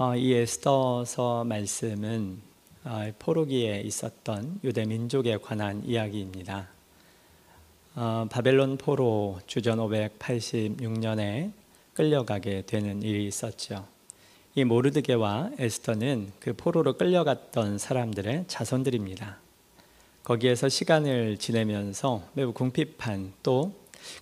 어, 이 에스더서 말씀은 어, 포로기에 있었던 유대 민족에 관한 이야기입니다. 어, 바벨론 포로 주전 586년에 끌려가게 되는 일이 있었죠. 이 모르드게와 에스더는 그 포로로 끌려갔던 사람들의 자손들입니다. 거기에서 시간을 지내면서 매우 궁핍한 또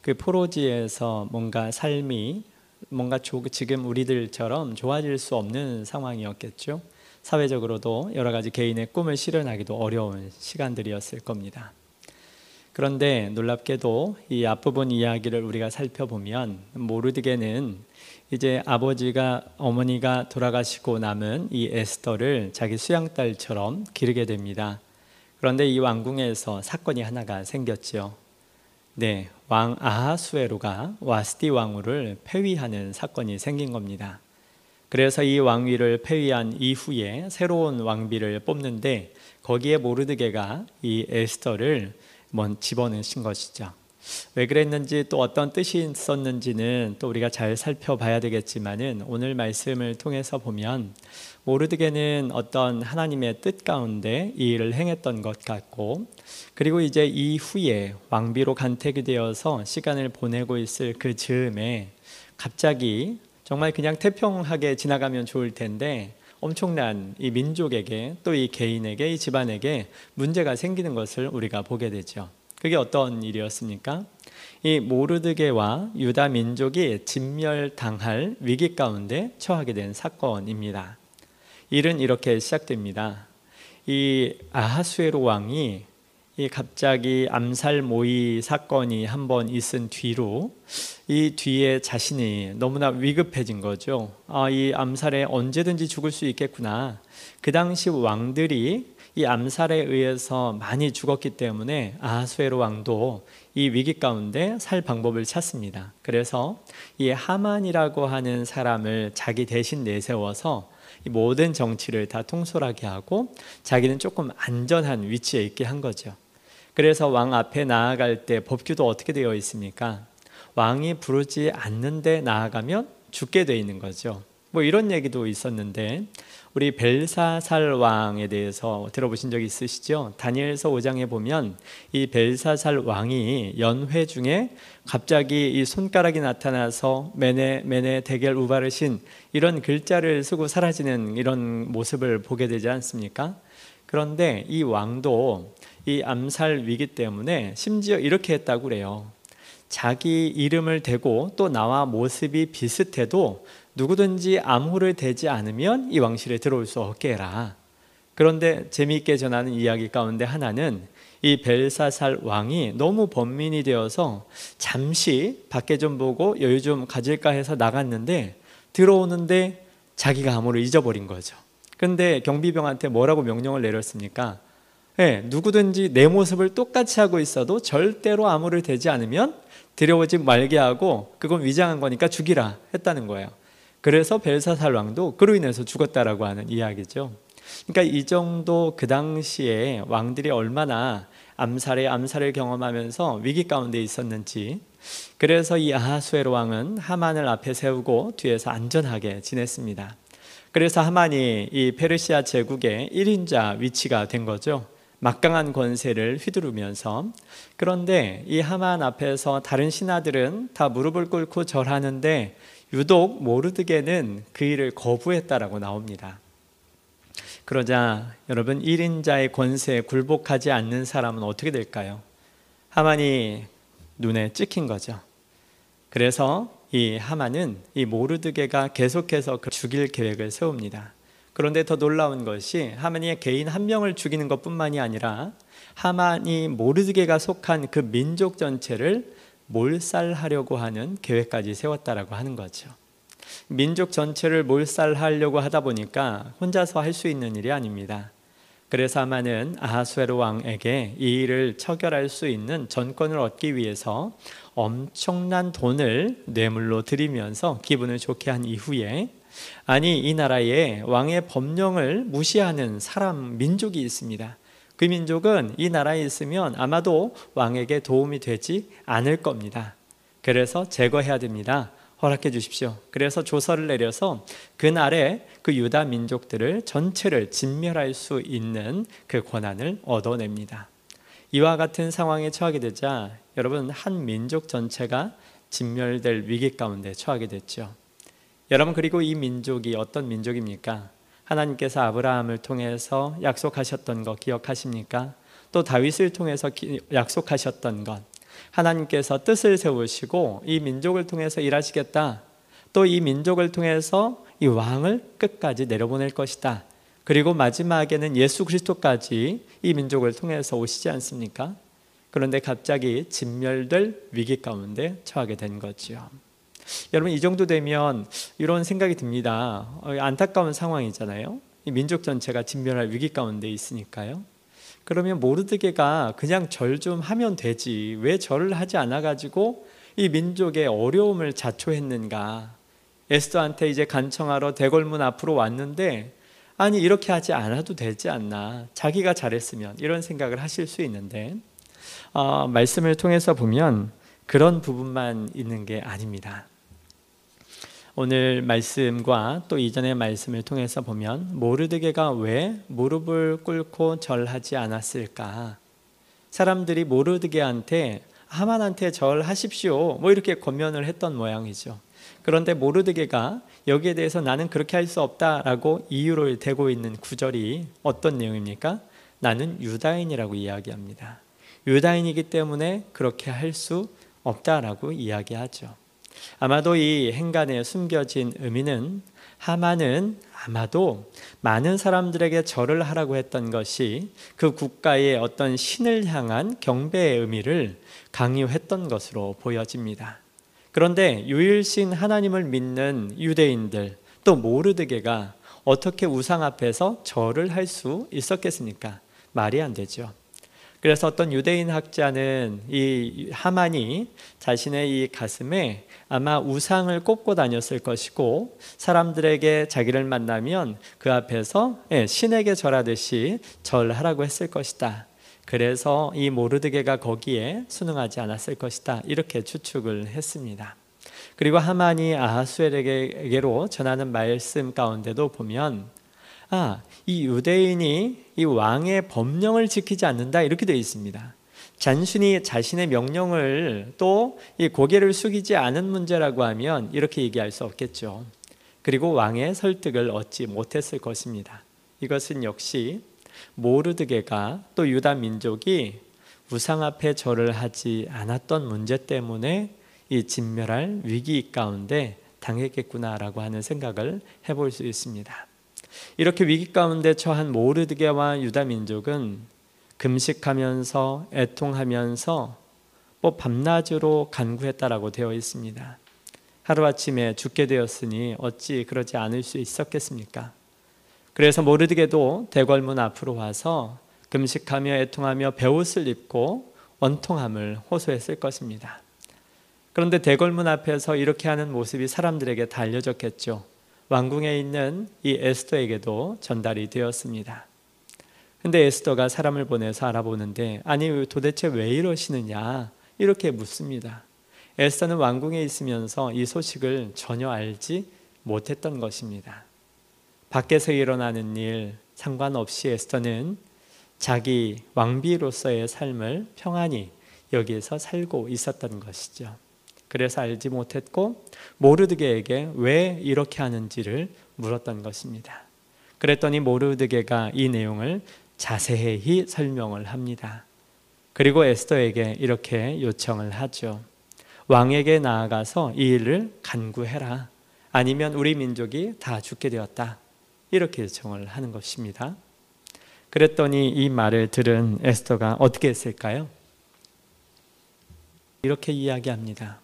그 포로지에서 뭔가 삶이 뭔가 지금 우리들처럼 좋아질 수 없는 상황이었겠죠. 사회적으로도 여러 가지 개인의 꿈을 실현하기도 어려운 시간들이었을 겁니다. 그런데 놀랍게도 이 앞부분 이야기를 우리가 살펴보면 모르드게는 이제 아버지가 어머니가 돌아가시고 남은 이 에스더를 자기 수양딸처럼 기르게 됩니다. 그런데 이 왕궁에서 사건이 하나가 생겼죠. 네, 왕 아하수에로가 와스티 왕후를 폐위하는 사건이 생긴 겁니다. 그래서 이 왕위를 폐위한 이후에 새로운 왕비를 뽑는데 거기에 모르드게가 이 에스더를 먼 집어넣으신 것이죠. 왜 그랬는지 또 어떤 뜻이 있었는지는 또 우리가 잘 살펴봐야 되겠지만은 오늘 말씀을 통해서 보면 모르드게는 어떤 하나님의 뜻 가운데 이 일을 행했던 것 같고 그리고 이제 이후에 왕비로 간택이 되어서 시간을 보내고 있을 그 즈음에 갑자기 정말 그냥 태평하게 지나가면 좋을 텐데 엄청난 이 민족에게 또 이 개인에게 이 집안에게 문제가 생기는 것을 우리가 보게 되죠. 그게 어떤 일이었습니까? 이 모르드게와 유다 민족이 진멸당할 위기 가운데 처하게 된 사건입니다. 일은 이렇게 시작됩니다. 이 아하수에로 왕이 이 갑자기 암살 모의 사건이 한 번 있은 뒤로 이 뒤에 자신이 너무나 위급해진 거죠. 아, 이 암살에 언제든지 죽을 수 있겠구나. 그 당시 왕들이 이 암살에 의해서 많이 죽었기 때문에 아하수에로 왕도 이 위기 가운데 살 방법을 찾습니다. 그래서 이 하만이라고 하는 사람을 자기 대신 내세워서 모든 정치를 다 통솔하게 하고 자기는 조금 안전한 위치에 있게 한 거죠. 그래서 왕 앞에 나아갈 때 법규도 어떻게 되어 있습니까? 왕이 부르지 않는데 나아가면 죽게 되어 있는 거죠. 뭐 이런 얘기도 있었는데 우리 벨사살 왕에 대해서 들어보신 적 있으시죠? 다니엘서 5장에 보면 이 벨사살 왕이 연회 중에 갑자기 이 손가락이 나타나서 메네 메네 대결 우바르신 이런 글자를 쓰고 사라지는 이런 모습을 보게 되지 않습니까? 그런데 이 왕도 이 암살 위기 때문에 심지어 이렇게 했다고 그래요. 자기 이름을 대고 또 나와 모습이 비슷해도 누구든지 암호를 대지 않으면 이 왕실에 들어올 수 없게 해라. 그런데 재미있게 전하는 이야기 가운데 하나는 이 벨사살 왕이 너무 번민이 되어서 잠시 밖에 좀 보고 여유 좀 가질까 해서 나갔는데 들어오는데 자기가 암호를 잊어버린 거죠. 근데 경비병한테 뭐라고 명령을 내렸습니까? 네, 누구든지 내 모습을 똑같이 하고 있어도 절대로 암호를 대지 않으면 들여오지 말게 하고 그건 위장한 거니까 죽이라 했다는 거예요. 그래서 벨사살 왕도 그로 인해서 죽었다라고 하는 이야기죠. 그러니까 이 정도 그 당시에 왕들이 얼마나 암살에 암살을 경험하면서 위기 가운데 있었는지 그래서 이 아하수에로 왕은 하만을 앞에 세우고 뒤에서 안전하게 지냈습니다. 그래서 하만이 이 페르시아 제국의 1인자 위치가 된 거죠. 막강한 권세를 휘두르면서 그런데 이 하만 앞에서 다른 신하들은 다 무릎을 꿇고 절하는데 유독 모르드게는 그 일을 거부했다라고 나옵니다. 그러자 여러분 1인자의 권세에 굴복하지 않는 사람은 어떻게 될까요? 하만이 눈에 찍힌 거죠. 그래서 이 하만은 이 모르드게가 계속해서 그 죽일 계획을 세웁니다. 그런데 더 놀라운 것이 하만이 개인 한 명을 죽이는 것뿐만이 아니라 하만이 모르드게가 속한 그 민족 전체를 몰살하려고 하는 계획까지 세웠다라고 하는 거죠. 민족 전체를 몰살하려고 하다 보니까 혼자서 할 수 있는 일이 아닙니다. 그래서 하만은 아하수에로 왕에게 이 일을 처결할 수 있는 전권을 얻기 위해서 엄청난 돈을 뇌물로 드리면서 기분을 좋게 한 이후에 아니 이 나라에 왕의 법령을 무시하는 사람 민족이 있습니다. 그 민족은 이 나라에 있으면 아마도 왕에게 도움이 되지 않을 겁니다. 그래서 제거해야 됩니다. 허락해 주십시오. 그래서 조서를 내려서 그날에 그 유다 민족들을 전체를 진멸할 수 있는 그 권한을 얻어냅니다. 이와 같은 상황에 처하게 되자 여러분 한 민족 전체가 진멸될 위기 가운데 처하게 됐죠. 여러분 그리고 이 민족이 어떤 민족입니까? 하나님께서 아브라함을 통해서 약속하셨던 것 기억하십니까? 또 다윗을 통해서 약속하셨던 것 하나님께서 뜻을 세우시고 이 민족을 통해서 일하시겠다. 또 이 민족을 통해서 이 왕을 끝까지 내려보낼 것이다. 그리고 마지막에는 예수 그리스도까지 이 민족을 통해서 오시지 않습니까? 그런데 갑자기 진멸될 위기 가운데 처하게 된 거지요. 여러분 이 정도 되면 이런 생각이 듭니다. 어, 안타까운 상황이잖아요. 민족 전체가 진멸할 위기 가운데 있으니까요. 그러면 모르드게가 그냥 절 좀 하면 되지 왜 절을 하지 않아 가지고 이 민족의 어려움을 자초했는가? 에스더한테 이제 간청하러 대궐문 앞으로 왔는데 아니 이렇게 하지 않아도 되지 않나? 자기가 잘했으면 이런 생각을 하실 수 있는데 어, 말씀을 통해서 보면 그런 부분만 있는 게 아닙니다. 오늘 말씀과 또 이전의 말씀을 통해서 보면 모르드게가 왜 무릎을 꿇고 절하지 않았을까? 사람들이 모르드게한테 하만한테 절하십시오. 뭐 이렇게 권면을 했던 모양이죠. 그런데 모르드게가 여기에 대해서 나는 그렇게 할 수 없다라고 이유를 대고 있는 구절이 어떤 내용입니까? 나는 유다인이라고 이야기합니다. 유다인이기 때문에 그렇게 할 수 없다라고 이야기하죠. 아마도 이 행간에 숨겨진 의미는 하만은 아마도 많은 사람들에게 절을 하라고 했던 것이 그 국가의 어떤 신을 향한 경배의 의미를 강요했던 것으로 보여집니다. 그런데 유일신 하나님을 믿는 유대인들 또 모르드게가 어떻게 우상 앞에서 절을 할 수 있었겠습니까? 말이 안 되죠. 그래서 어떤 유대인 학자는 이 하만이 자신의 이 가슴에 아마 우상을 꼽고 다녔을 것이고 사람들에게 자기를 만나면 그 앞에서 예, 신에게 절하듯이 절하라고 했을 것이다. 그래서 이 모르드게가 거기에 순응하지 않았을 것이다. 이렇게 추측을 했습니다. 그리고 하만이 아하수엘에게로 전하는 말씀 가운데도 보면 아, 이 유대인이 이 왕의 법령을 지키지 않는다 이렇게 되어 있습니다. 단순히 자신의 명령을 또 이 고개를 숙이지 않은 문제라고 하면 이렇게 얘기할 수 없겠죠. 그리고 왕의 설득을 얻지 못했을 것입니다. 이것은 역시 모르드게가 또 유다 민족이 우상 앞에 절을 하지 않았던 문제 때문에 이 진멸할 위기 가운데 당했겠구나라고 하는 생각을 해볼 수 있습니다. 이렇게 위기 가운데 처한 모르드게와 유다 민족은 금식하면서 애통하면서 뭐 밤낮으로 간구했다라고 되어 있습니다. 하루아침에 죽게 되었으니 어찌 그러지 않을 수 있었겠습니까? 그래서 모르드게도 대궐문 앞으로 와서 금식하며 애통하며 베옷을 입고 원통함을 호소했을 것입니다. 그런데 대궐문 앞에서 이렇게 하는 모습이 사람들에게 다 알려졌겠죠. 왕궁에 있는 이 에스더에게도 전달이 되었습니다. 근데 에스더가 사람을 보내서 알아보는데 아니 도대체 왜 이러시느냐 이렇게 묻습니다. 에스더는 왕궁에 있으면서 이 소식을 전혀 알지 못했던 것입니다. 밖에서 일어나는 일 상관없이 에스더는 자기 왕비로서의 삶을 평안히 여기에서 살고 있었던 것이죠. 그래서 알지 못했고 모르드게에게 왜 이렇게 하는지를 물었던 것입니다. 그랬더니 모르드게가 이 내용을 자세히 설명을 합니다. 그리고 에스더에게 이렇게 요청을 하죠. 왕에게 나아가서 이 일을 간구해라. 아니면 우리 민족이 다 죽게 되었다. 이렇게 요청을 하는 것입니다. 그랬더니 이 말을 들은 에스더가 어떻게 했을까요? 이렇게 이야기합니다.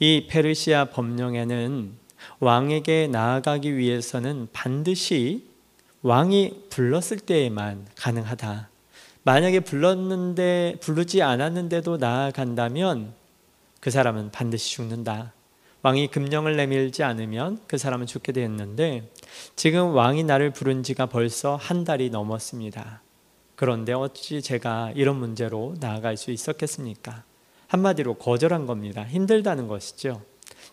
이 페르시아 법령에는 왕에게 나아가기 위해서는 반드시 왕이 불렀을 때에만 가능하다. 만약에 불렀는데 부르지 않았는데도 나아간다면 그 사람은 반드시 죽는다. 왕이 금령을 내밀지 않으면 그 사람은 죽게 되었는데 지금 왕이 나를 부른 지가 벌써 한 달이 넘었습니다. 그런데 어찌 제가 이런 문제로 나아갈 수 있었겠습니까? 한마디로 거절한 겁니다. 힘들다는 것이죠.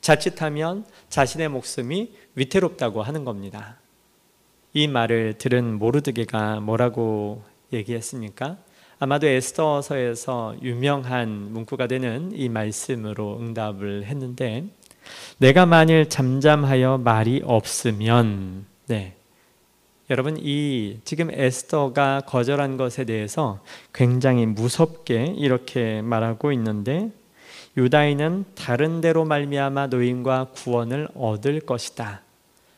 자칫하면 자신의 목숨이 위태롭다고 하는 겁니다. 이 말을 들은 모르드게가 뭐라고 얘기했습니까? 아마도 에스더서에서 유명한 문구가 되는 이 말씀으로 응답을 했는데 내가 만일 잠잠하여 말이 없으면 네. 여러분 이 지금 에스더가 거절한 것에 대해서 굉장히 무섭게 이렇게 말하고 있는데 유다인은 다른 데로 말미암아 노인과 구원을 얻을 것이다.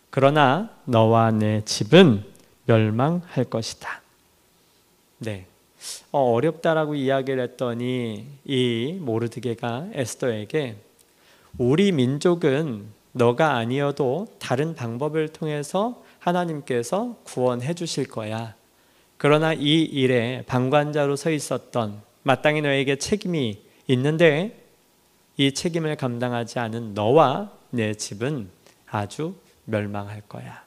그러나 너와 내 집은 멸망할 것이다. 네. 어, 어렵다라고 이야기를 했더니 이 모르드게가 에스더에게 우리 민족은 너가 아니어도 다른 방법을 통해서 하나님께서 구원해 주실 거야. 그러나 이 일에 방관자로 서 있었던 마땅히 너에게 책임이 있는데 이 책임을 감당하지 않은 너와 내 집은 아주 멸망할 거야.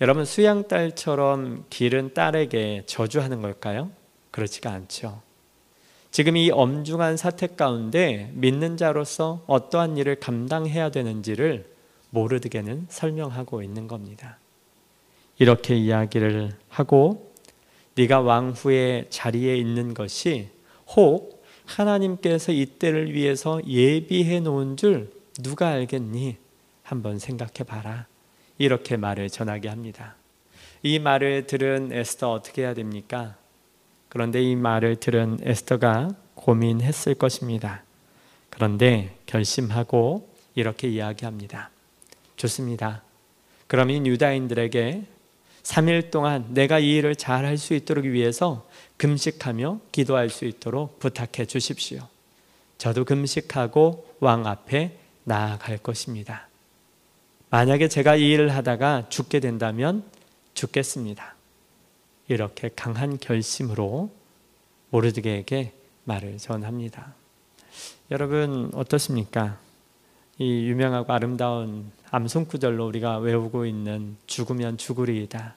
여러분 수양딸처럼 기른 딸에게 저주하는 걸까요? 그렇지가 않죠. 지금 이 엄중한 사태 가운데 믿는 자로서 어떠한 일을 감당해야 되는지를 모르드게는 설명하고 있는 겁니다. 이렇게 이야기를 하고 네가 왕후의 자리에 있는 것이 혹 하나님께서 이때를 위해서 예비해 놓은 줄 누가 알겠니? 한번 생각해 봐라. 이렇게 말을 전하게 합니다. 이 말을 들은 에스더 어떻게 해야 됩니까? 그런데 이 말을 들은 에스더가 고민했을 것입니다. 그런데 결심하고 이렇게 이야기합니다. 좋습니다. 이 유다인들에게 3일 동안 내가 이 일을 잘 할 수 있도록 위해서 금식하며 기도할 수 있도록 부탁해 주십시오. 저도 금식하고 왕 앞에 나아갈 것입니다. 만약에 제가 이 일을 하다가 죽게 된다면 죽겠습니다. 이렇게 강한 결심으로 모르드게에게 말을 전합니다. 여러분 어떻습니까? 이 유명하고 아름다운 암송 구절로 우리가 외우고 있는 죽으면 죽으리이다.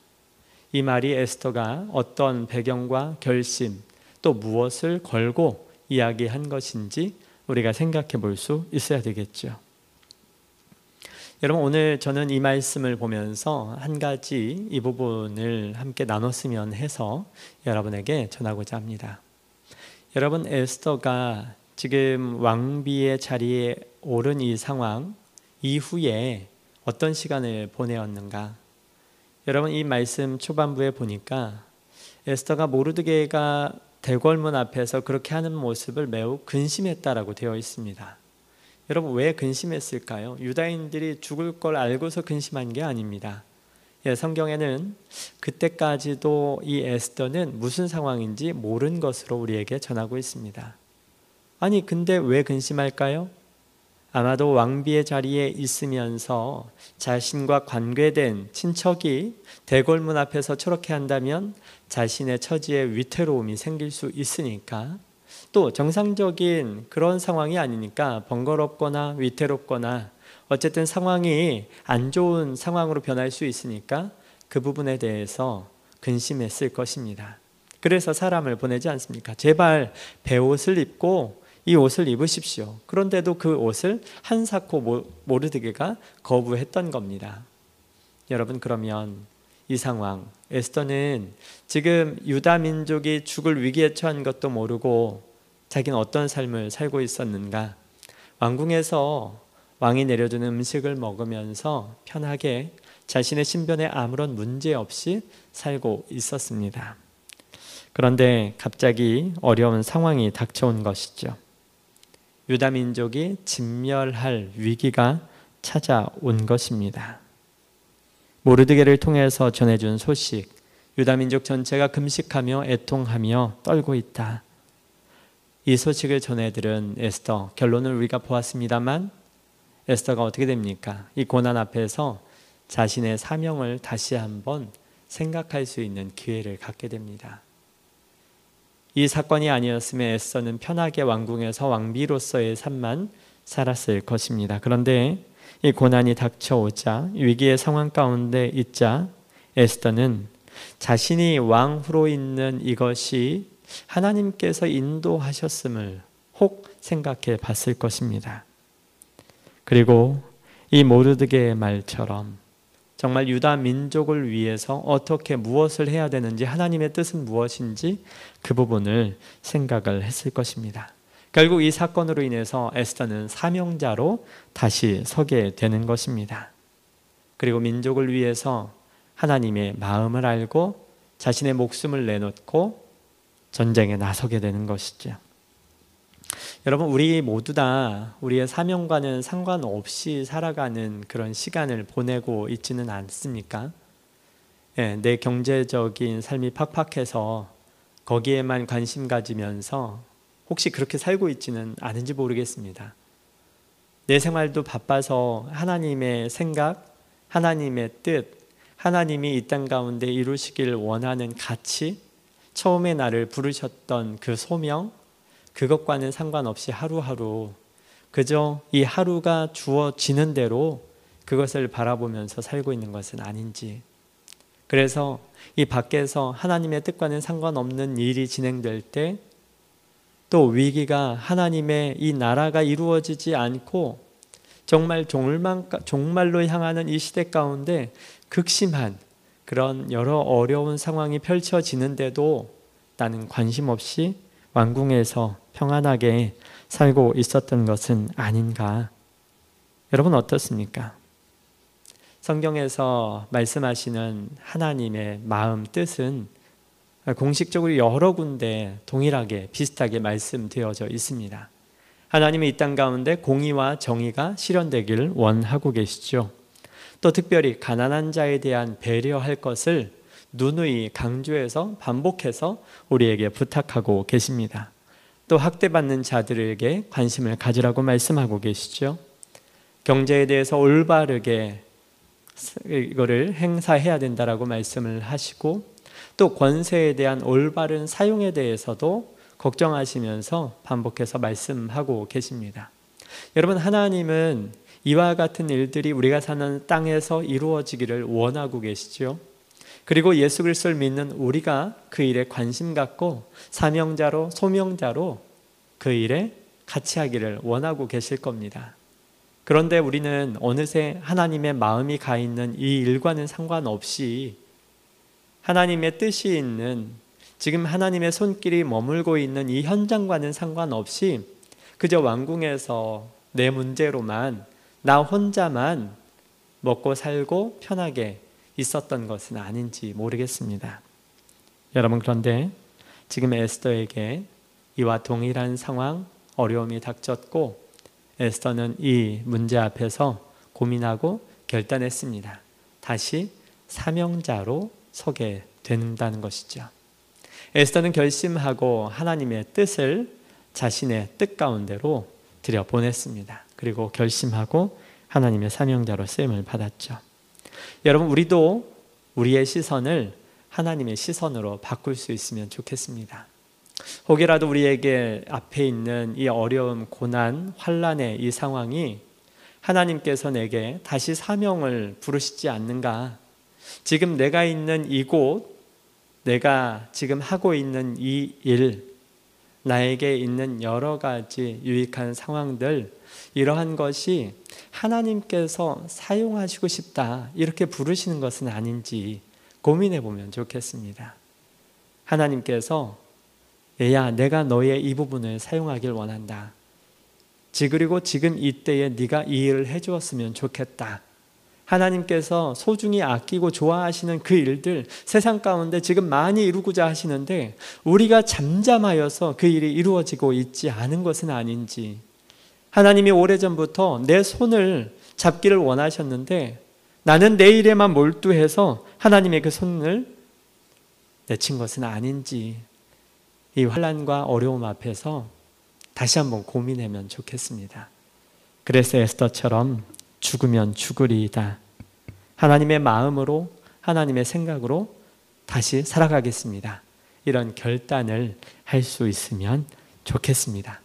이 말이 에스더가 어떤 배경과 결심 또 무엇을 걸고 이야기한 것인지 우리가 생각해 볼 수 있어야 되겠죠. 여러분 오늘 저는 이 말씀을 보면서 한 가지 이 부분을 함께 나눴으면 해서 여러분에게 전하고자 합니다. 여러분 에스더가 지금 왕비의 자리에 오른 이 상황 이후에 어떤 시간을 보내었는가? 여러분 이 말씀 초반부에 보니까 에스더가 모르드게가 대궐문 앞에서 그렇게 하는 모습을 매우 근심했다라고 되어 있습니다. 여러분 왜 근심했을까요? 유다인들이 죽을 걸 알고서 근심한 게 아닙니다. 예, 성경에는 그때까지도 이 에스더는 무슨 상황인지 모른 것으로 우리에게 전하고 있습니다. 아니 근데 왜 근심할까요? 아마도 왕비의 자리에 있으면서 자신과 관계된 친척이 대궐문 앞에서 저렇게 한다면 자신의 처지에 위태로움이 생길 수 있으니까 또 정상적인 그런 상황이 아니니까 번거롭거나 위태롭거나 어쨌든 상황이 안 좋은 상황으로 변할 수 있으니까 그 부분에 대해서 근심했을 것입니다. 그래서 사람을 보내지 않습니까? 제발 배옷을 입고 이 옷을 입으십시오. 그런데도 그 옷을 한사코 모르드게가 거부했던 겁니다. 여러분 그러면 이 상황 에스더는 지금 유다 민족이 죽을 위기에 처한 것도 모르고 자기는 어떤 삶을 살고 있었는가? 왕궁에서 왕이 내려주는 음식을 먹으면서 편하게 자신의 신변에 아무런 문제 없이 살고 있었습니다. 그런데 갑자기 어려운 상황이 닥쳐온 것이죠. 유다 민족이 진멸할 위기가 찾아온 것입니다. 모르드게를 통해서 전해준 소식, 유다 민족 전체가 금식하며 애통하며 떨고 있다. 이 소식을 전해 들은 에스더 결론을 우리가 보았습니다만 에스더가 어떻게 됩니까? 이 고난 앞에서 자신의 사명을 다시 한번 생각할 수 있는 기회를 갖게 됩니다. 이 사건이 아니었으면 에스더는 편하게 왕궁에서 왕비로서의 삶만 살았을 것입니다. 그런데 이 고난이 닥쳐오자 위기의 상황 가운데 있자 에스더는 자신이 왕후로 있는 이것이 하나님께서 인도하셨음을 혹 생각해 봤을 것입니다. 그리고 이 모르드게의 말처럼 정말 유다 민족을 위해서 어떻게 무엇을 해야 되는지 하나님의 뜻은 무엇인지 그 부분을 생각을 했을 것입니다. 결국 이 사건으로 인해서 에스더는 사명자로 다시 서게 되는 것입니다. 그리고 민족을 위해서 하나님의 마음을 알고 자신의 목숨을 내놓고 전쟁에 나서게 되는 것이죠. 여러분, 우리 모두 다 우리의 사명과는 상관없이 살아가는 그런 시간을 보내고 있지는 않습니까? 예, 내 경제적인 삶이 팍팍해서 거기에만 관심 가지면서 혹시 그렇게 살고 있지는 않은지 모르겠습니다. 내 생활도 바빠서 하나님의 생각, 하나님의 뜻, 하나님이 이 땅 가운데 이루시길 원하는 가치, 처음에 나를 부르셨던 그 소명, 그것과는 상관없이 하루하루 그저 이 하루가 주어지는 대로 그것을 바라보면서 살고 있는 것은 아닌지. 그래서 이 밖에서 하나님의 뜻과는 상관없는 일이 진행될 때 또 위기가 하나님의 이 나라가 이루어지지 않고 정말 종말만, 종말로 향하는 이 시대 가운데 극심한 그런 여러 어려운 상황이 펼쳐지는데도 나는 관심 없이 왕궁에서 평안하게 살고 있었던 것은 아닌가. 여러분 어떻습니까? 성경에서 말씀하시는 하나님의 마음 뜻은 공식적으로 여러 군데 동일하게 비슷하게 말씀되어져 있습니다. 하나님의 이 땅 가운데 공의와 정의가 실현되기를 원하고 계시죠. 또 특별히 가난한 자에 대한 배려할 것을 누누이 강조해서 반복해서 우리에게 부탁하고 계십니다. 또 학대받는 자들에게 관심을 가지라고 말씀하고 계시죠. 경제에 대해서 올바르게 이거를 행사해야 된다라고 말씀을 하시고 또 권세에 대한 올바른 사용에 대해서도 걱정하시면서 반복해서 말씀하고 계십니다. 여러분, 하나님은 이와 같은 일들이 우리가 사는 땅에서 이루어지기를 원하고 계시죠. 그리고 예수 그리스도를 믿는 우리가 그 일에 관심 갖고 사명자로 소명자로 그 일에 같이 하기를 원하고 계실 겁니다. 그런데 우리는 어느새 하나님의 마음이 가 있는 이 일과는 상관없이 하나님의 뜻이 있는 지금 하나님의 손길이 머물고 있는 이 현장과는 상관없이 그저 왕궁에서 내 문제로만 나 혼자만 먹고 살고 편하게 있었던 것은 아닌지 모르겠습니다. 여러분 그런데 지금 에스더에게 이와 동일한 상황 어려움이 닥쳤고 에스더는 이 문제 앞에서 고민하고 결단했습니다. 다시 사명자로 서게 된다는 것이죠. 에스더는 결심하고 하나님의 뜻을 자신의 뜻 가운데로 들여 보냈습니다. 그리고 결심하고 하나님의 사명자로 쓰임을 받았죠. 여러분 우리도 우리의 시선을 하나님의 시선으로 바꿀 수 있으면 좋겠습니다. 혹이라도 우리에게 앞에 있는 이 어려움, 고난, 환란의 이 상황이 하나님께서 내게 다시 사명을 부르시지 않는가? 지금 내가 있는 이곳, 내가 지금 하고 있는 이 일, 나에게 있는 여러 가지 유익한 상황들, 이러한 것이 하나님께서 사용하시고 싶다 이렇게 부르시는 것은 아닌지 고민해 보면 좋겠습니다. 하나님께서 야 내가 너의 이 부분을 사용하길 원한다. 지 그리고 지금 이때에 네가 이 일을 해 주었으면 좋겠다. 하나님께서 소중히 아끼고 좋아하시는 그 일들 세상 가운데 지금 많이 이루고자 하시는데 우리가 잠잠하여서 그 일이 이루어지고 있지 않은 것은 아닌지 하나님이 오래전부터 내 손을 잡기를 원하셨는데 나는 내 일에만 몰두해서 하나님의 그 손을 내친 것은 아닌지 이 환란과 어려움 앞에서 다시 한번 고민하면 좋겠습니다. 그래서 에스더처럼 죽으면 죽으리이다. 하나님의 마음으로 하나님의 생각으로 다시 살아가겠습니다. 이런 결단을 할 수 있으면 좋겠습니다.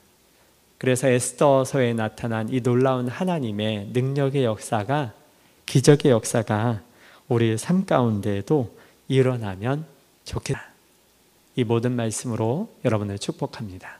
그래서 에스더서에 나타난 이 놀라운 하나님의 능력의 역사가 기적의 역사가 우리 삶 가운데에도 일어나면 좋겠다. 이 모든 말씀으로 여러분을 축복합니다.